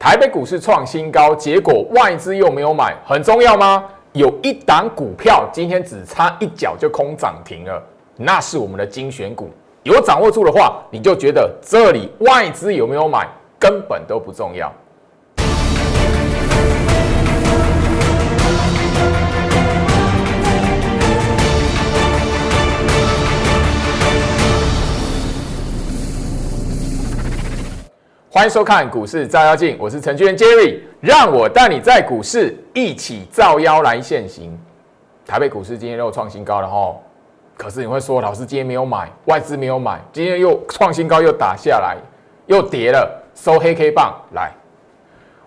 台北股市创新高，结果外资又没有买，很重要吗？有一档股票今天只差一脚就空涨停了，那是我们的精选股。有掌握住的话，你就觉得这里外资有没有买根本都不重要。欢迎收看股市照妖镜，我是程序员 Jerry，让我带你在股市一起照妖来现行。台北股市今天又创新高了哈，可是你会说，老师今天没有买，外资没有买，今天又创新高又打下来，又跌了，收黑 K 棒来。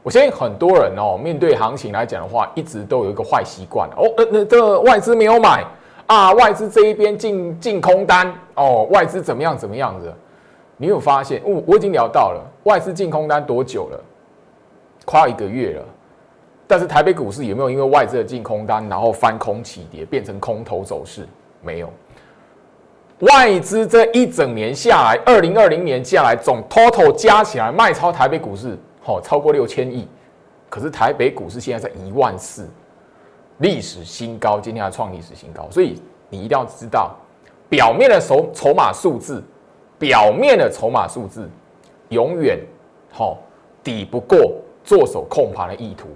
我相信很多人哦，面对行情来讲的话，一直都有一个坏习惯哦，呃，那这外资没有买啊，外资这一边进进空单哦，外资怎么样怎么样子？你有发现？我我已经聊到了外资净空单多久了？快要一个月了。但是台北股市有没有因为外资的净空单，然后翻空起跌，变成空头走势？没有。外资这一整年下来，二零二零年下来总 total 加起来卖超台北股市，好超过六千亿。可是台北股市现在在一万四，历史新高，今天还创历史新高。所以你一定要知道，表面的筹筹码数字。表面的筹码数字永远好抵不过做手控盘的意图。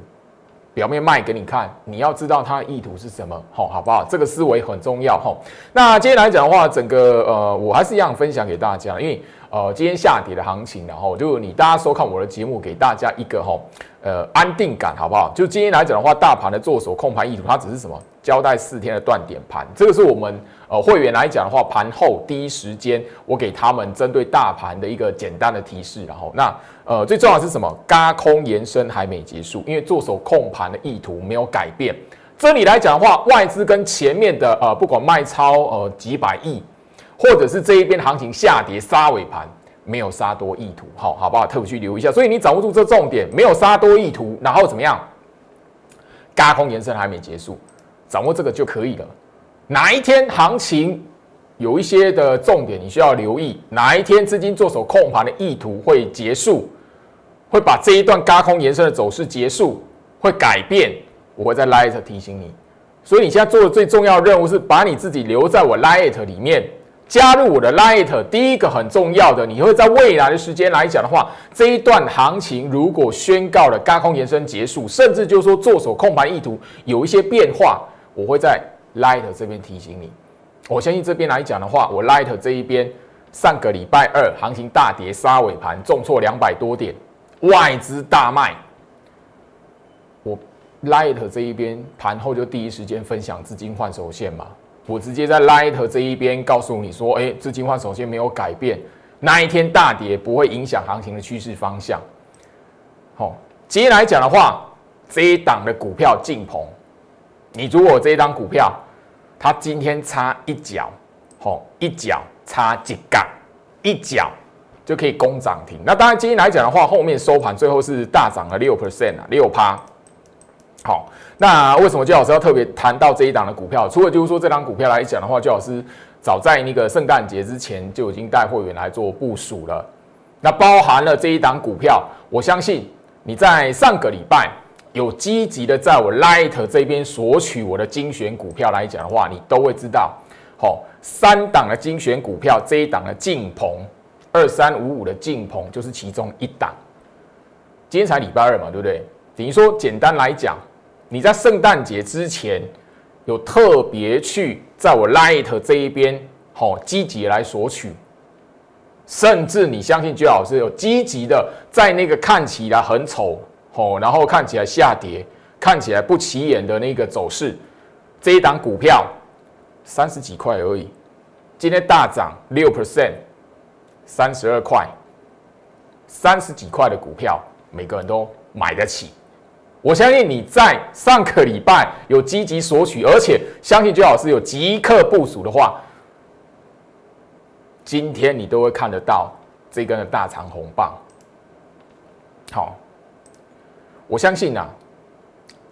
表面卖给你看，你要知道它的意图是什么，好，好不好？这个思维很重要，哈。那今天来讲的话，整个呃，我还是一样分享给大家，因为呃，今天下跌的行情，然后就你大家收看我的节目，给大家一个哈。呃，安定感好不好？就今天来讲的话，大盘的做手控盘意图，它只是什么？交代四天的断点盘，这个是我们呃会员来讲的话，盘后第一时间我给他们针对大盘的一个简单的提示。然后，那呃最重要的是什么？嘎空延伸还没结束，因为做手控盘的意图没有改变。这里来讲的话，外资跟前面的呃不管卖超呃几百亿，或者是这一边行情下跌杀尾盘。没有杀多意图，好好不好？特别去留意一下。所以你掌握住这重点，没有杀多意图，然后怎么样？嘎空延伸还没结束，掌握这个就可以了。哪一天行情有一些的重点，你需要留意。哪一天资金做手控盘的意图会结束，会把这一段高空延伸的走势结束，会改变，我会在 Light 提醒你。所以你现在做的最重要任务是把你自己留在我 Light 里面。加入我的 Light，第一个很重要的，你会在未来的时间来讲的话，这一段行情如果宣告了高空延伸结束，甚至就是说做手控盘意图有一些变化，我会在 Light 这边提醒你。我相信这边来讲的话，我 Light 这一边上个礼拜二行情大跌杀尾盘，重挫两百多点，外资大卖，我 Light 这一边盘后就第一时间分享资金换手线嘛。我直接在 Light 这一边告诉你说，哎，资金换手线没有改变，那一天大跌不会影响行情的趋势方向。好，今天来讲的话，这一档的股票进棚，你如果这一档股票，它今天差一角，好，一角差几杠，一角就可以攻涨停。那当然，今天来讲的话，后面收盘最后是大涨了六 percent 啊，六趴。好。那为什么焦老师要特别谈到这一档的股票？除了就是说这档股票来讲的话，焦老师早在那个圣诞节之前就已经带会员来做部署了。那包含了这一档股票，我相信你在上个礼拜有积极的在我 Light 这边索取我的精选股票来讲的话，你都会知道。好，三档的精选股票，这一档的晋鹏二三五五的晋鹏就是其中一档。今天才礼拜二嘛，对不对？等于说简单来讲。你在圣诞节之前有特别去在我 Light 这一边，好积极来索取，甚至你相信居老师有积极的在那个看起来很丑，哦，然后看起来下跌，看起来不起眼的那个走势，这一档股票三十几块而已，今天大涨六 percent，三十二块，三十几块的股票，每个人都买得起。我相信你在上个礼拜有积极索取，而且相信周老师有即刻部署的话，今天你都会看得到这根的大长红棒。好，我相信呐，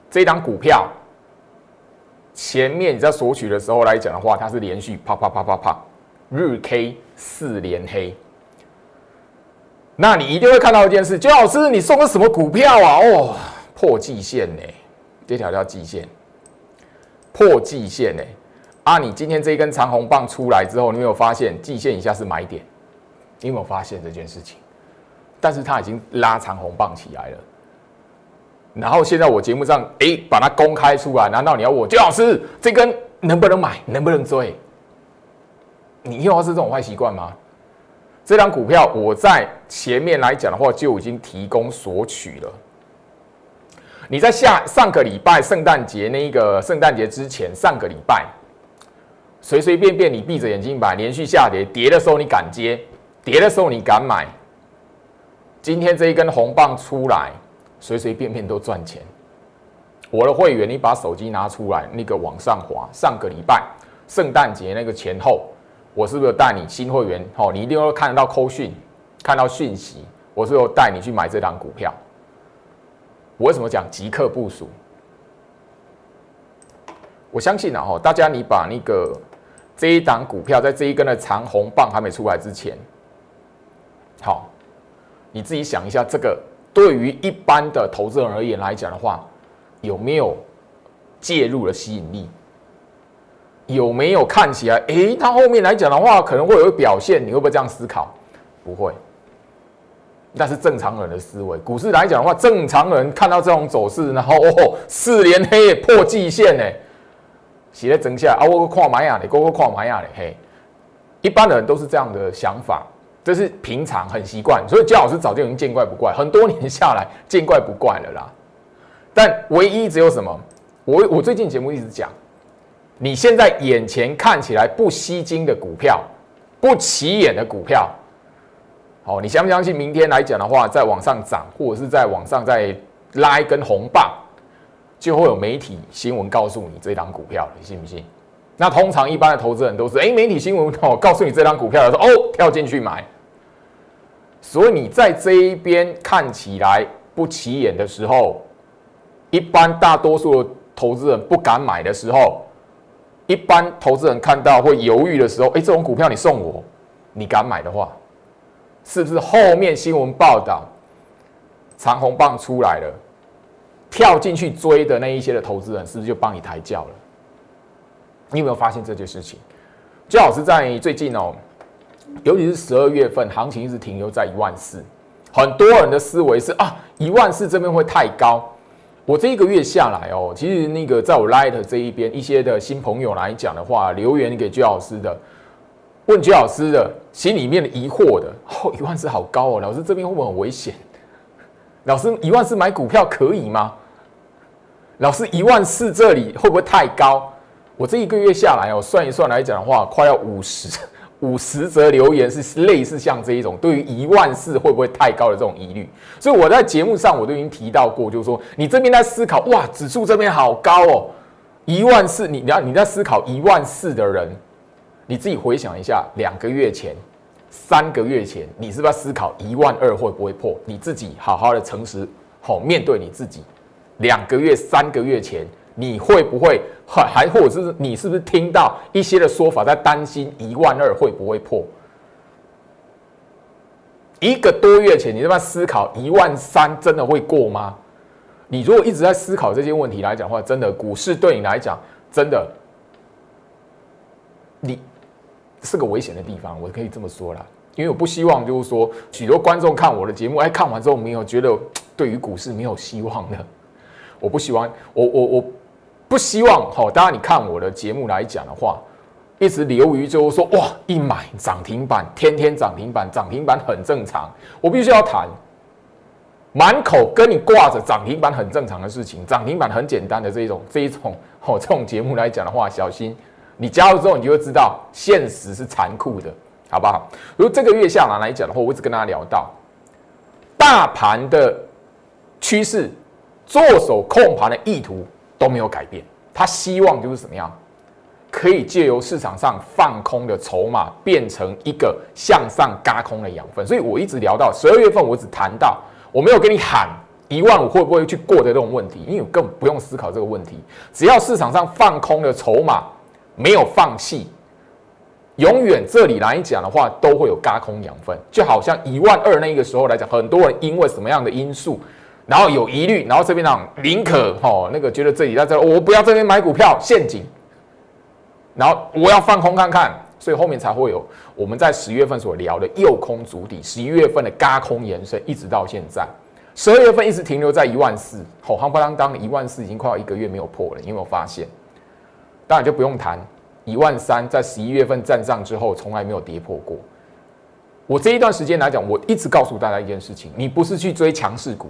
这档股票前面你在索取的时候来讲的话，它是连续啪啪啪啪啪日 K 四连黑。那你一定会看到一件事，周老师，你送的什么股票啊？哦，破季线呢？这条叫季线，破季线呢？啊，你今天这一根长红棒出来之后，你有没有发现季线以下是买点？你有没有发现这件事情？但是它已经拉长红棒起来了。然后现在我节目上哎把它公开出来，难道你要我周老师这根能不能买，能不能追？你又要是这种坏习惯吗？这张股票我在前面来讲的话就已经提供索取了。你在下上个礼拜圣诞节那一个圣诞节之前，上个礼拜随随便便你闭着眼睛买，连续下跌，跌的时候你敢接，跌的时候你敢买。今天这一根红棒出来。随随便便都赚钱。我的会员，你把手机拿出来，那个往上滑。上个礼拜圣诞节那个前后，我是不是带你新会员？哦，你一定要看得到扣讯，看到讯息。我是有带你去买这档股票。我为什么讲即刻部署？我相信啊，哈，大家你把那个这一档股票在这一根的长红棒还没出来之前，好，你自己想一下这个。对于一般的投资人而言来讲的话，有没有介入的吸引力？有没有看起来，诶，它后面来讲的话可能会有表现？你会不会这样思考？不会，那是正常人的思维。股市来讲的话，正常人看到这种走势，然后哦，四连黑破季线呢，写在整下啊，我看买呀的，我看买呀的，嘿，一般的人都是这样的想法。这是平常很习惯，所以焦老师早就已经见怪不怪，很多年下来见怪不怪了啦。但唯一只有什么？我我最近节目一直讲，你现在眼前看起来不吸睛的股票，不起眼的股票，好，你相不相信明天来讲的话，在往上涨，或者是在往上再拉一根红棒，就会有媒体新闻告诉你这档股票，你信不信？那通常一般的投资人都是，哎，媒体新闻哦告诉你这张股票，说哦跳进去买。所以你在这一边看起来不起眼的时候，一般大多数的投资人不敢买的时候，一般投资人看到会犹豫的时候，哎，这种股票你送我，你敢买的话，是不是后面新闻报道长红棒出来了，跳进去追的那一些的投资人，是不是就帮你抬轿了？你有没有发现这件事情？最好是在最近哦。尤其是十二月份，行情一直停留在一万四，很多人的思维是啊，一万四这边会太高。我这一个月下来哦，其实那个在我 Light 这一边一些的新朋友来讲的话，留言给居老师的，问居老师的心里面的疑惑的，哦，一万四好高哦，老师这边会不会很危险？老师一万四买股票可以吗？老师一万四这里会不会太高？我这一个月下来哦，算一算来讲的话，快要五十。五十则留言是类似像这一种，对于一万四会不会太高的这种疑虑，所以我在节目上我都已经提到过，就是说你这边在思考，哇，指数这边好高哦，一万四，你你要你在思考一万四的人，你自己回想一下，两个月前、三个月前，你是不是要思考一万二会不会破？你自己好好的诚实好面对你自己，两个月、三个月前。你会不会还还或者是你是不是听到一些的说法，在担心一万二会不会破？一个多月前，你在思考一万三真的会过吗？你如果一直在思考这些问题来讲的话，真的股市对你来讲真的，你是个危险的地方，我可以这么说了。因为我不希望就是说许多观众看我的节目，哎，看完之后没有觉得对于股市没有希望的，我不希望，我我我。不希望好，大家你看我的节目来讲的话，一直流于就是说哇，一买涨停板，天天涨停板，涨停板很正常。我必须要谈，满口跟你挂着涨停板很正常的事情，涨停板很简单的这一种这一种哦，这种节目来讲的话，小心你加入之后，你就会知道现实是残酷的，好不好？如果这个月下来来讲的话，我一直跟大家聊到大盘的趋势，做手控盘的意图。都没有改变，他希望就是怎么样，可以借由市场上放空的筹码，变成一个向上嘎空的养分。所以我一直聊到十二月份，我只谈到我没有跟你喊一万五会不会去过的这种问题，因为我根本不用思考这个问题。只要市场上放空的筹码没有放弃，永远这里来讲的话，都会有嘎空养分，就好像一万二那个时候来讲，很多人因为什么样的因素，然后有疑虑，然后这边呢宁可哈那个觉得这里在这，我不要这边买股票陷阱，然后我要放空看看，所以后面才会有我们在十月份所聊的右空主底，十一月份的嘎空延伸，一直到现在，十二月份一直停留在一万四，好，夯不啷当一万四已经快要一个月没有破了，你有没有发现？当然就不用谈。一万三，在十一月份站上之后，从来没有跌破过。我这一段时间来讲，我一直告诉大家一件事情：你不是去追强势股，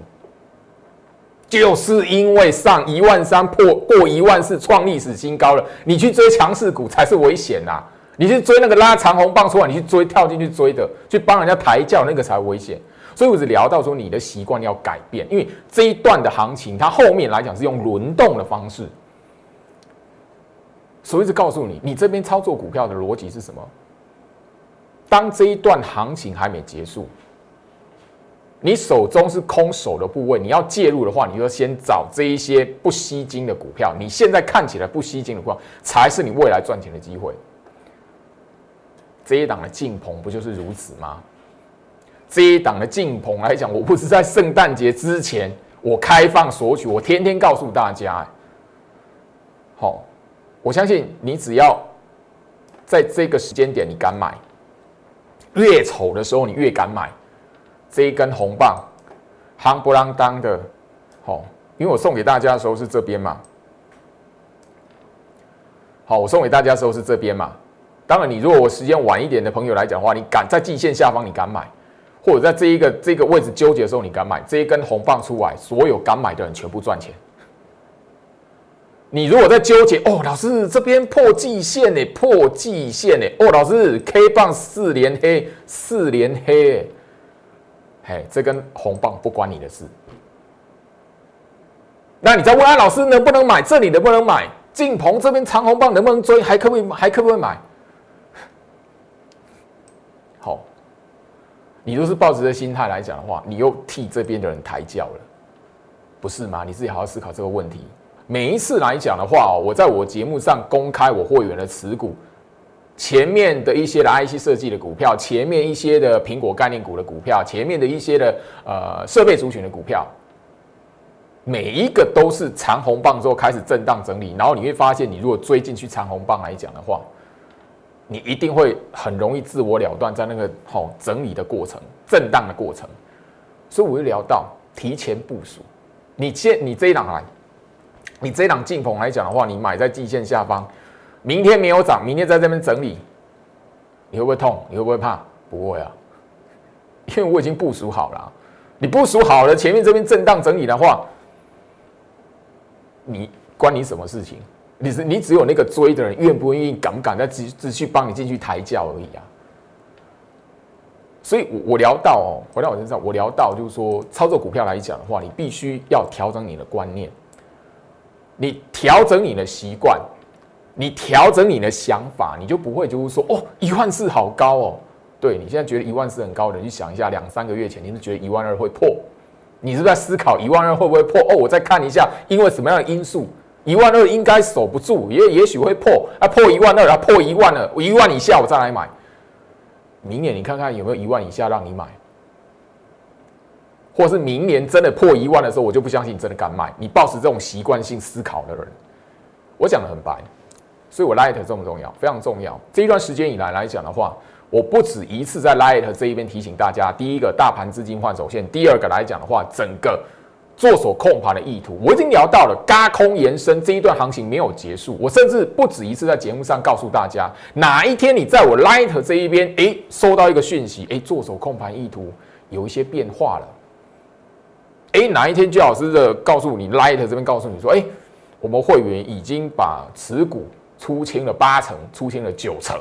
就是因为上一万三破过一万四，创历史新高了，你去追强势股才是危险呐！你去追那个拉长红棒出来，你去追跳进去追的，去帮人家抬轿，那个才危险。所以我只聊到说，你的习惯要改变，因为这一段的行情，它后面来讲是用轮动的方式。所以是告诉你，你这边操作股票的逻辑是什么？当这一段行情还没结束，你手中是空手的部位，你要介入的话，你就先找这一些不吸金的股票。你现在看起来不吸金的股票，才是你未来赚钱的机会。这一档的进棚不就是如此吗？这一档的进棚来讲，我不是在圣诞节之前我开放索取，我天天告诉大家，好。我相信你只要在这个时间点你敢买，越丑的时候你越敢买这一根红棒，夯不啷当的，好，因为我送给大家的时候是这边嘛，好，我送给大家的时候是这边嘛。当然，你如果我时间晚一点的朋友来讲的话，你敢在季线下方你敢买，或者在这一个这个位置纠结的时候你敢买这一根红棒出来，所有敢买的人全部赚钱。你如果在纠结哦，老师这边破季线呢，破季线呢，哦，老师 K 棒四连黑，四连黑，嘿，这根红棒不关你的事。那你在问啊，老师能不能买？这里能不能买？进鹏这边长红棒能不能追？还可不可以？还可不可以买？好，你都是抱着这心态来讲的话，你又替这边的人抬轿了，不是吗？你自己好好思考这个问题。每一次来讲的话，我在我节目上公开我会员的持股，前面的一些的 IC 设计的股票，前面一些的苹果概念股的股票，前面的一些的呃设备族群的股票，每一个都是长红棒之后开始震荡整理，然后你会发现，你如果追进去长红棒来讲的话，你一定会很容易自我了断，在那个好整理的过程、震荡的过程，所以我就聊到提前部署，你先你这一档来。你这一档进棚来讲的话，你买在季线下方，明天没有涨，明天在这边整理，你会不会痛？你会不会怕？不会啊，因为我已经部署好了。你部署好了，前面这边震荡整理的话，你关你什么事情？你是你只有那个追的人愿不愿意、敢不敢再继继续帮你进去抬轿而已啊。所以，我我聊到哦，回到我身上，我聊到就是说，操作股票来讲的话，你必须要调整你的观念。你调整你的习惯，你调整你的想法，你就不会就是说哦，一万四好高哦。对你现在觉得一万四很高的，你想一下，两三个月前你是觉得一万二会破，你是在思考一万二会不会破？哦，我再看一下，因为什么样的因素，一万二应该守不住，也也许会破啊，破一万二啊，破一万了，一万以下我再来买。明年你看看有没有一万以下让你买。或是明年真的破一万的时候，我就不相信你真的敢买。你保持这种习惯性思考的人，我讲的很白，所以我 light 重不重要？非常重要。这一段时间以来来讲的话，我不止一次在 light 这一边提醒大家：第一个，大盘资金换手线；第二个来讲的话，整个做手控盘的意图。我已经聊到了嘎空延伸这一段行情没有结束。我甚至不止一次在节目上告诉大家，哪一天你在我 light 这一边，哎，收到一个讯息，哎，做手控盘意图有一些变化了。哎，哪一天居老师的告诉你，Light 这边告诉你说，哎，我们会员已经把持股出清了八成，出清了九成，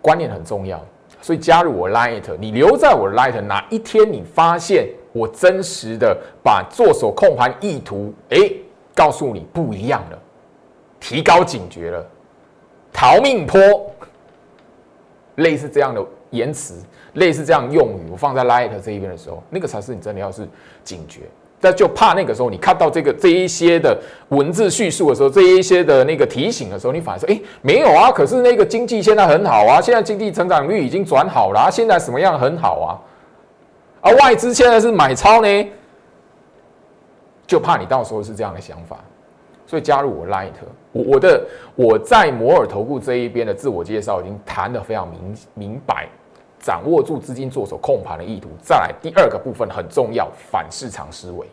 观念很重要，所以加入我 Light，你留在我 Light，哪一天你发现我真实的把做手控盘意图，哎，告诉你不一样了，提高警觉了，逃命坡，类似这样的言辞。类似这样用语，我放在 Light 这一边的时候，那个才是你真的要是警觉。但就怕那个时候你看到这个这一些的文字叙述的时候，这一些的那个提醒的时候，你反而说，哎，没有啊，可是那个经济现在很好啊，现在经济成长率已经转好了，现在什么样很好啊？而外资现在是买超呢，就怕你到时候是这样的想法，所以加入我 Light，我我的我在摩尔投顾这一边的自我介绍已经谈得非常明明白。掌握住资金做手控盘的意图，再来第二个部分很重要，反市场思维。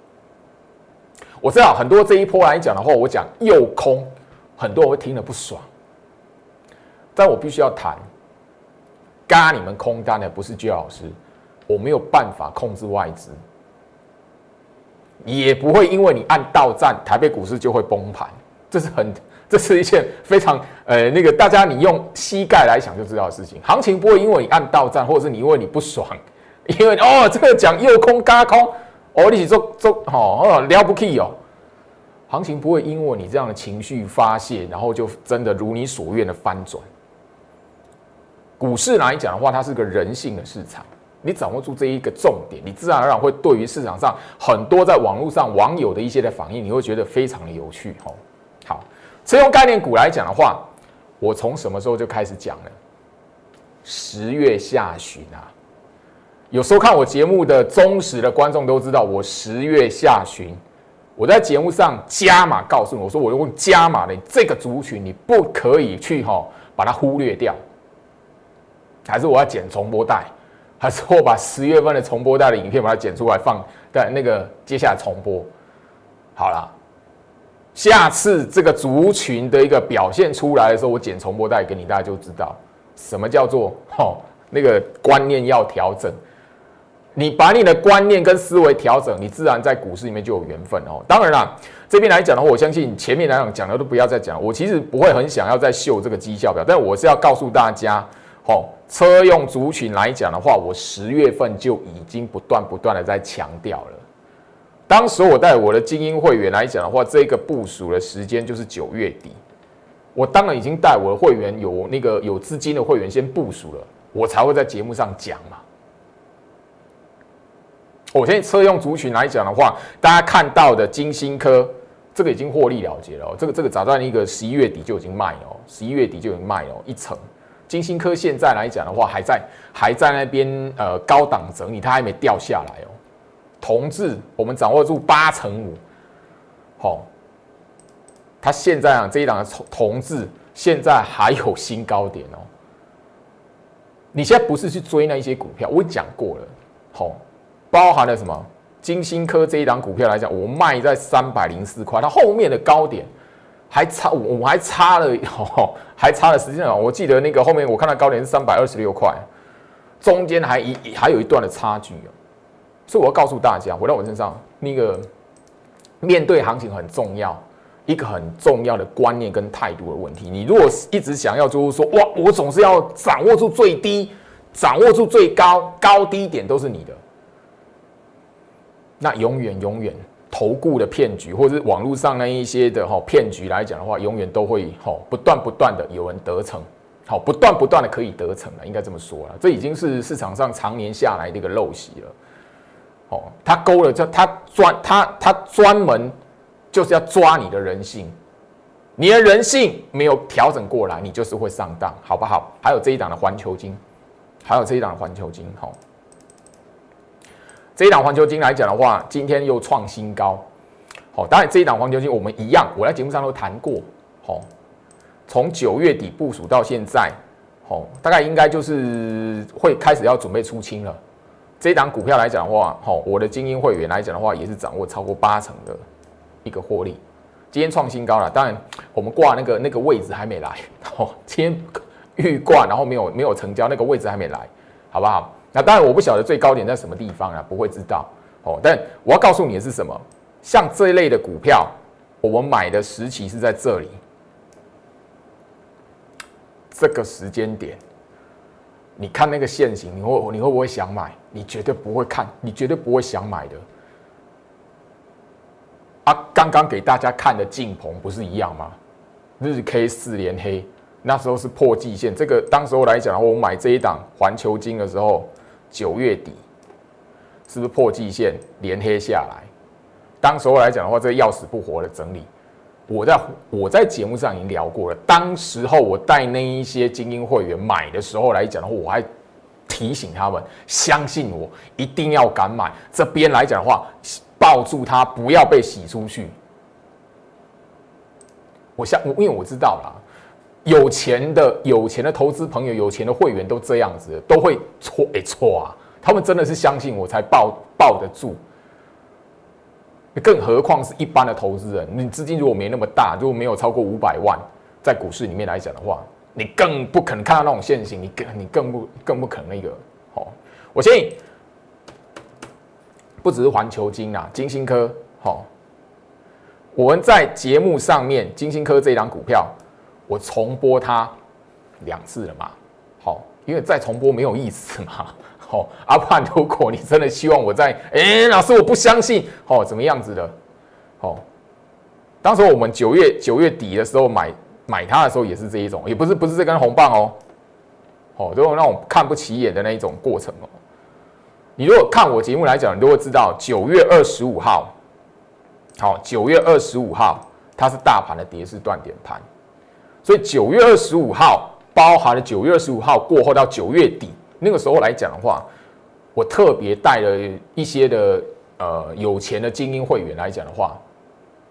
我知道很多这一波来讲的话，我讲诱空，很多人会听得不爽，但我必须要谈，嘎你们空单的不是居老师，我没有办法控制外资，也不会因为你按到站，台北股市就会崩盘，这是很。这是一件非常呃那个大家你用膝盖来想就知道的事情，行情不会因为你按到站，或者是你因为你不爽，因为哦这个讲右空嘎空，哦你做做哦了不起哦，行情不会因为你这样的情绪发泄，然后就真的如你所愿的翻转。股市来讲的话，它是个人性的市场，你掌握住这一个重点，你自然而然会对于市场上很多在网络上网友的一些的反应，你会觉得非常的有趣哦。好。车用概念股来讲的话，我从什么时候就开始讲了？十月下旬啊，有收看我节目的忠实的观众都知道，我十月下旬我在节目上加码告诉你，我说我用加码的这个族群，你不可以去哈把它忽略掉，还是我要剪重播带，还是我把十月份的重播带的影片把它剪出来放在那个接下来重播？好了。下次这个族群的一个表现出来的时候，我剪重播带给你，大家就知道什么叫做哦，那个观念要调整。你把你的观念跟思维调整，你自然在股市里面就有缘分哦。当然啦，这边来讲的话，我相信前面来讲讲的都不要再讲。我其实不会很想要再秀这个绩效表，但我是要告诉大家，哦，车用族群来讲的话，我十月份就已经不断不断的在强调了。当时我带我的精英会员来讲的话，这个部署的时间就是九月底。我当然已经带我的会员有那个有资金的会员先部署了，我才会在节目上讲嘛。我现在车用族群来讲的话，大家看到的金星科这个已经获利了结了，这个这个早在一个十一月底就已经卖了，十一月底就已经卖了一层。金星科现在来讲的话，还在还在那边呃高档整理，它还没掉下来哦。同志，我们掌握住八成五，好，它现在啊这一档的同志现在还有新高点哦。你现在不是去追那一些股票，我讲过了，好，包含了什么？金星科这一档股票来讲，我卖在三百零四块，它后面的高点还差，我我还差了，还差了。实际上，我记得那个后面我看到高点是三百二十六块，中间还一还有一段的差距哦。所以我要告诉大家，回到我身上，那个面对行情很重要，一个很重要的观念跟态度的问题。你如果一直想要就是说，哇，我总是要掌握住最低，掌握住最高，高低点都是你的，那永远永远投顾的骗局，或者是网络上那一些的哈骗局来讲的话，永远都会哈不断不断的有人得逞，好不断不断的可以得逞了，应该这么说了，这已经是市场上常年下来的一个陋习了。哦他勾了，就他专他他专门就是要抓你的人性，你的人性没有调整过来，你就是会上当，好不好？还有这一档的环球金，还有这一档的环球金，好，这一档环球金来讲的话，今天又创新高，好，当然这一档环球金我们一样，我在节目上都谈过，好，从九月底部署到现在，好，大概应该就是会开始要准备出清了。这档股票来讲的话，好，我的精英会员来讲的话，也是掌握超过八成的一个获利。今天创新高了，当然我们挂那个那个位置还没来，哦，今天预挂，然后没有没有成交，那个位置还没来，好不好？那当然我不晓得最高点在什么地方啊，不会知道哦。但我要告诉你的是什么？像这一类的股票，我们买的时期是在这里，这个时间点。你看那个线型，你会你会不会想买？你绝对不会看，你绝对不会想买的。啊，刚刚给大家看的镜棚不是一样吗？日 K 四连黑，那时候是破季线。这个当时候来讲，我买这一档环球金的时候，九月底是不是破季线连黑下来？当时候来讲的话，这个要死不活的整理，我在我在节目上已经聊过了。当时候我带那一些精英会员买的时候来讲的话，我还提醒他们，相信我，一定要敢买。这边来讲的话，抱住它，不要被洗出去。我相，因为我知道啦，有钱的有钱的投资朋友，有钱的会员都这样子，都会错哎错啊。他们真的是相信我才抱抱得住，更何况是一般的投资人，你资金如果没那么大，如果没有超过五百万，在股市里面来讲的话，你更不可能看到那种现形，你更你更不更不可能那个哦。我建议，不只是环球金啊，金星科好，我们在节目上面金星科这一档股票，我重播它两次了嘛，好，因为再重播没有意思嘛。哦，阿胖，如果你真的希望我在，哎，老师我不相信，哦，怎么样子的？哦，当时我们九月九月底的时候买买它的时候也是这一种，也不是不是这根红棒哦，哦，都有那种看不起眼的那一种过程哦。你如果看我节目来讲，你都会知道九月二十五号，好，九月二十五号它是大盘的跌势断点盘，所以九月二十五号包含了九月二十五号过后到九月底。那个时候来讲的话，我特别带了一些的呃有钱的精英会员来讲的话，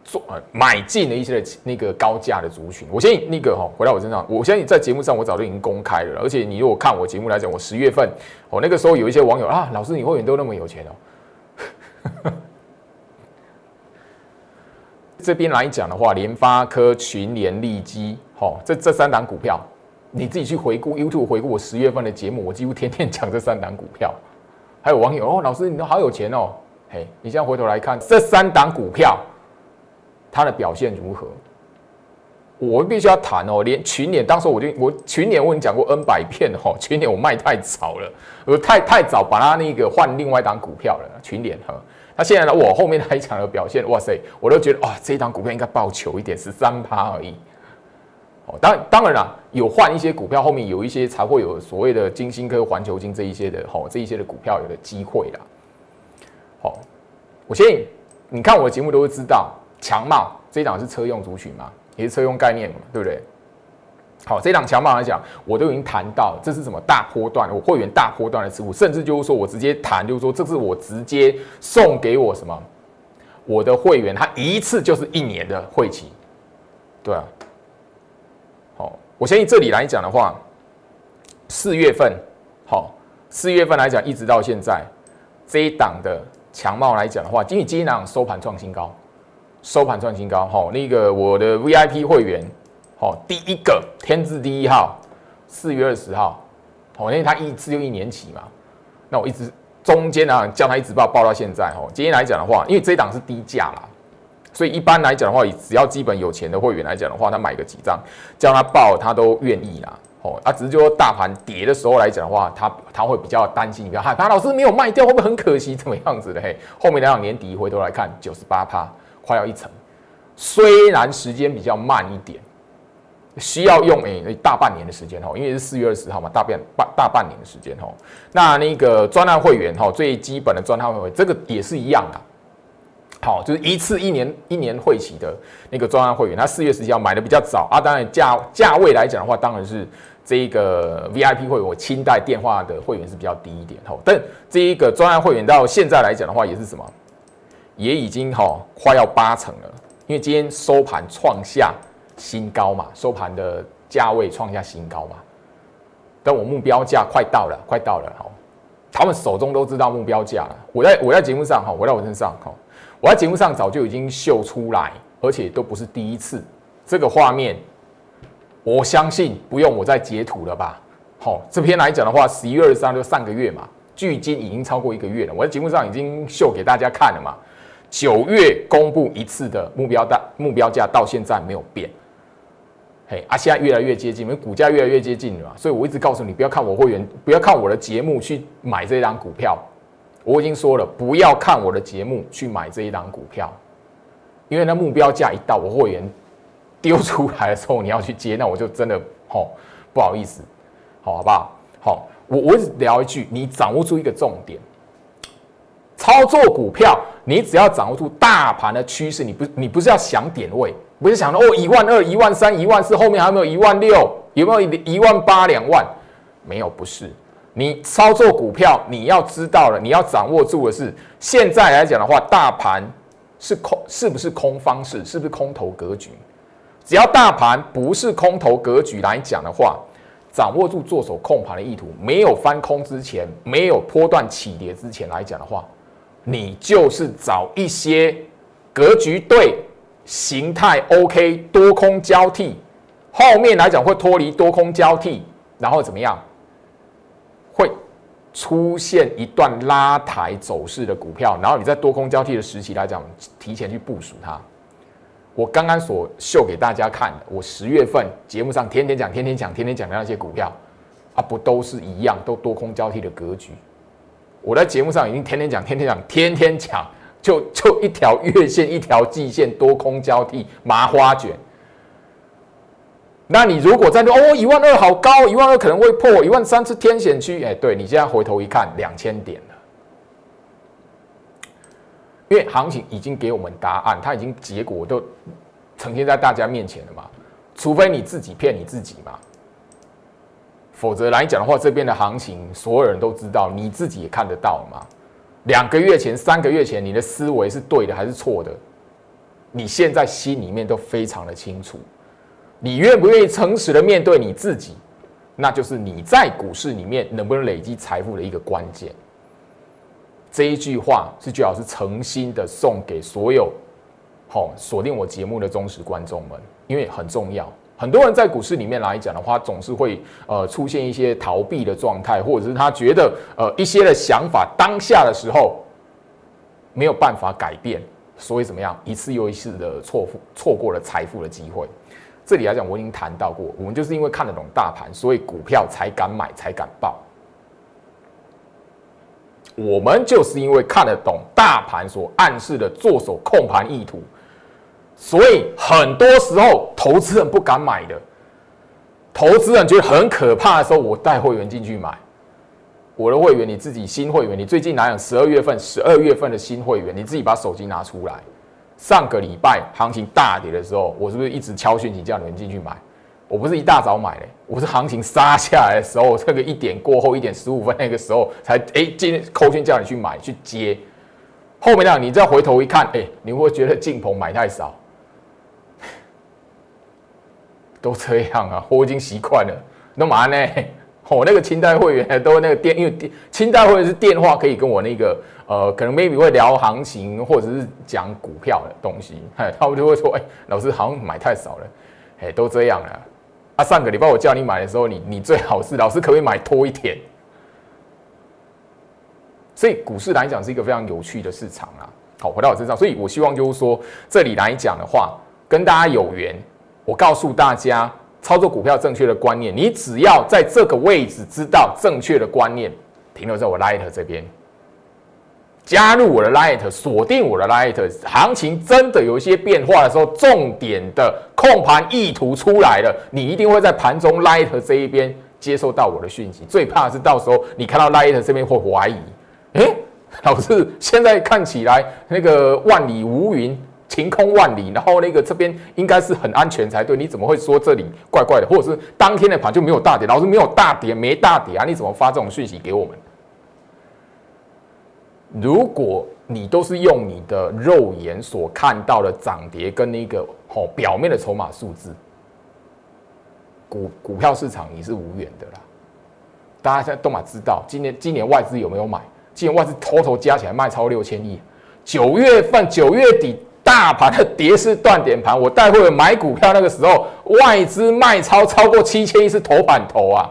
做呃买进了一些的那个高价的族群。我相信那个哈回到我身上，我相信在节目上我早就已经公开了。而且你如果看我节目来讲，我十月份哦那个时候有一些网友啊，老师你会员都那么有钱哦。这边来讲的话，联发科、群联、利基，好这这三档股票。你自己去回顾 YouTube 回顾我十月份的节目，我几乎天天讲这三档股票。还有网友哦，老师你都好有钱哦，嘿，你现在回头来看这三档股票，它的表现如何？我必须要谈哦，连群联当时我就我群联我已经讲过 N 百遍哦，群联我卖太早了，我太太早把它那个换另外一档股票了，群联哈，那现在呢我后面那一场的表现，哇塞，我都觉得哇这一档股票应该报求一点，十三趴而已。哦，当当然啦，有换一些股票，后面有一些才会有所谓的金星科、环球金这一些的，吼，这一些的股票有的机会啦。好，我相信你看我的节目都会知道，强茂这一档是车用族群嘛，也是车用概念嘛，对不对？好，这档强茂来讲，我都已经谈到这是什么大波段，我会员大波段的持股，甚至就是说我直接谈，就是说这是我直接送给我什么我的会员，他一次就是一年的会期，对啊。我相信这里来讲的话，四月份，好，四月份来讲一直到现在，这一档的强茂来讲的话，今日今日收盘创新高，收盘创新高，好，那个我的 VIP 会员，好，第一个天字第一号，四月二十号，好，因为它一次就一年起嘛，那我一直中间呢叫他一直报报到现在，哦，今天来讲的话，因为这一档是低价啦。所以一般来讲的话，只要基本有钱的会员来讲的话，他买个几张，叫他报，他都愿意啦。哦，啊，只是就说大盘跌的时候来讲的话，他他会比较担心，比较害怕。老师没有卖掉，会不会很可惜？怎么样子的？嘿，后面两年底回头来看，九十八趴，快要一层。虽然时间比较慢一点，需要用诶大半年的时间哦，因为是四月二十号嘛，大半半大半年的时间哦。那那个专案会员哈，最基本的专案会员，这个也是一样的。好，就是一次一年一年会期的那个专案会员，他四月十七号买的比较早啊。当然价价位来讲的话，当然是这一个 VIP 会员，我清代电话的会员是比较低一点。好，但这一个专案会员到现在来讲的话，也是什么，也已经哈快要八成了。因为今天收盘创下新高嘛，收盘的价位创下新高嘛。但我目标价快到了，快到了。好，他们手中都知道目标价了。我在我在节目上哈，我在我身上哈。我在节目上早就已经秀出来，而且都不是第一次。这个画面，我相信不用我再截图了吧？好，这篇来讲的话，十一月二十三就上个月嘛，距今已经超过一个月了。我在节目上已经秀给大家看了嘛。九月公布一次的目标大目标价，到现在没有变。嘿，啊，现在越来越接近，因为股价越来越接近了嘛，所以我一直告诉你，不要看我会员，不要看我的节目去买这张股票。我已经说了，不要看我的节目去买这一档股票，因为那目标价一到，我会员丢出来的时候，你要去接，那我就真的哦不好意思，好好不好？好，我我只聊一句，你掌握住一个重点，操作股票，你只要掌握住大盘的趋势，你不你不是要想点位，不是想哦一万二、一万三、一万四，后面还有没有一万六？有没有一万八、两万？没有，不是。你操作股票，你要知道了，你要掌握住的是，现在来讲的话，大盘是空，是不是空方式？是不是空头格局？只要大盘不是空头格局来讲的话，掌握住做手控盘的意图，没有翻空之前，没有波段起跌之前来讲的话，你就是找一些格局对、形态 OK、多空交替，后面来讲会脱离多空交替，然后怎么样？出现一段拉抬走势的股票，然后你在多空交替的时期来讲，提前去部署它。我刚刚所秀给大家看的，我十月份节目上天天讲、天天讲、天天讲的那些股票，啊，不都是一样，都多空交替的格局。我在节目上已经天天讲、天天讲、天天讲，就就一条月线、一条季线多空交替，麻花卷。那你如果在哦一万二好高，一万二可能会破一万三是天险区，哎，对你现在回头一看，两千点了。因为行情已经给我们答案，它已经结果都呈现在大家面前了嘛。除非你自己骗你自己嘛，否则来讲的话，这边的行情所有人都知道，你自己也看得到嘛。两个月前、三个月前，你的思维是对的还是错的？你现在心里面都非常的清楚。你愿不愿意诚实的面对你自己？那就是你在股市里面能不能累积财富的一个关键。这一句话是最好是诚心的送给所有好锁定我节目的忠实观众们，因为很重要。很多人在股市里面来讲的话，总是会呃出现一些逃避的状态，或者是他觉得呃一些的想法当下的时候没有办法改变，所以怎么样一次又一次的错付错过了财富的机会。这里来讲，我已经谈到过，我们就是因为看得懂大盘，所以股票才敢买，才敢报。我们就是因为看得懂大盘所暗示的做手控盘意图，所以很多时候投资人不敢买的，投资人觉得很可怕的时候，我带会员进去买。我的会员，你自己新会员，你最近哪有十二月份、十二月份的新会员，你自己把手机拿出来。上个礼拜行情大跌的时候，我是不是一直敲讯息叫你们进去买？我不是一大早买的，我是行情杀下来的时候，这个一点过后一点十五分那个时候才哎，今天扣讯叫你去买去接。后面呢，你再回头一看，哎，你会觉得进棚买太少，都这样啊，我已经习惯了。那嘛呢？我那个清代会员都那个电，因为电清代会员是电话可以跟我那个呃，可能 maybe 会聊行情或者是讲股票的东西，他们就会说，哎，老师好像买太少了，哎，都这样了。啊，上个礼拜我叫你买的时候，你你最好是老师可不可以买多一点？所以股市来讲是一个非常有趣的市场啊。好，回到我身上，所以我希望就是说，这里来讲的话，跟大家有缘，我告诉大家操作股票正确的观念，你只要在这个位置知道正确的观念，停留在我 Light 这边。加入我的 Light，锁定我的 Light，行情真的有一些变化的时候，重点的控盘意图出来了，你一定会在盘中 Light 这一边接收到我的讯息。最怕是到时候你看到 Light 这边会怀疑，哎，老师现在看起来那个万里无云，晴空万里，然后那个这边应该是很安全才对，你怎么会说这里怪怪的？或者是当天的盘就没有大跌，老师没有大跌，没大跌啊？你怎么发这种讯息给我们？如果你都是用你的肉眼所看到的涨跌跟那个哦表面的筹码数字，股股票市场你是无缘的啦。大家现在都嘛知道，今年今年外资有没有买？今年外资偷偷加起来卖超六千亿。九月份九月底大盘的跌势断点盘，我带会买股票那个时候，外资卖超超过七千亿是头版头啊。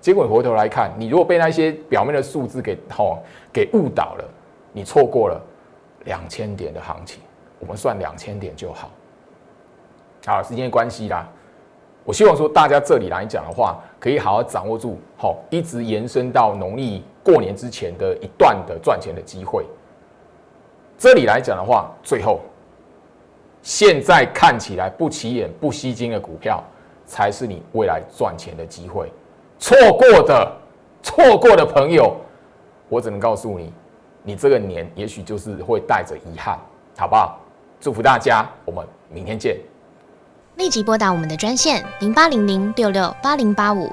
结果回头来看，你如果被那些表面的数字给吼给误导了，你错过了两千点的行情。我们算两千点就好。好，时间关系啦，我希望说大家这里来讲的话，可以好好掌握住，好，一直延伸到农历过年之前的一段的赚钱的机会。这里来讲的话，最后现在看起来不起眼、不吸睛的股票，才是你未来赚钱的机会。错过的，错过的朋友，我只能告诉你，你这个年也许就是会带着遗憾，好不好？祝福大家，我们明天见。立即拨打我们的专线零八零零六六八零八五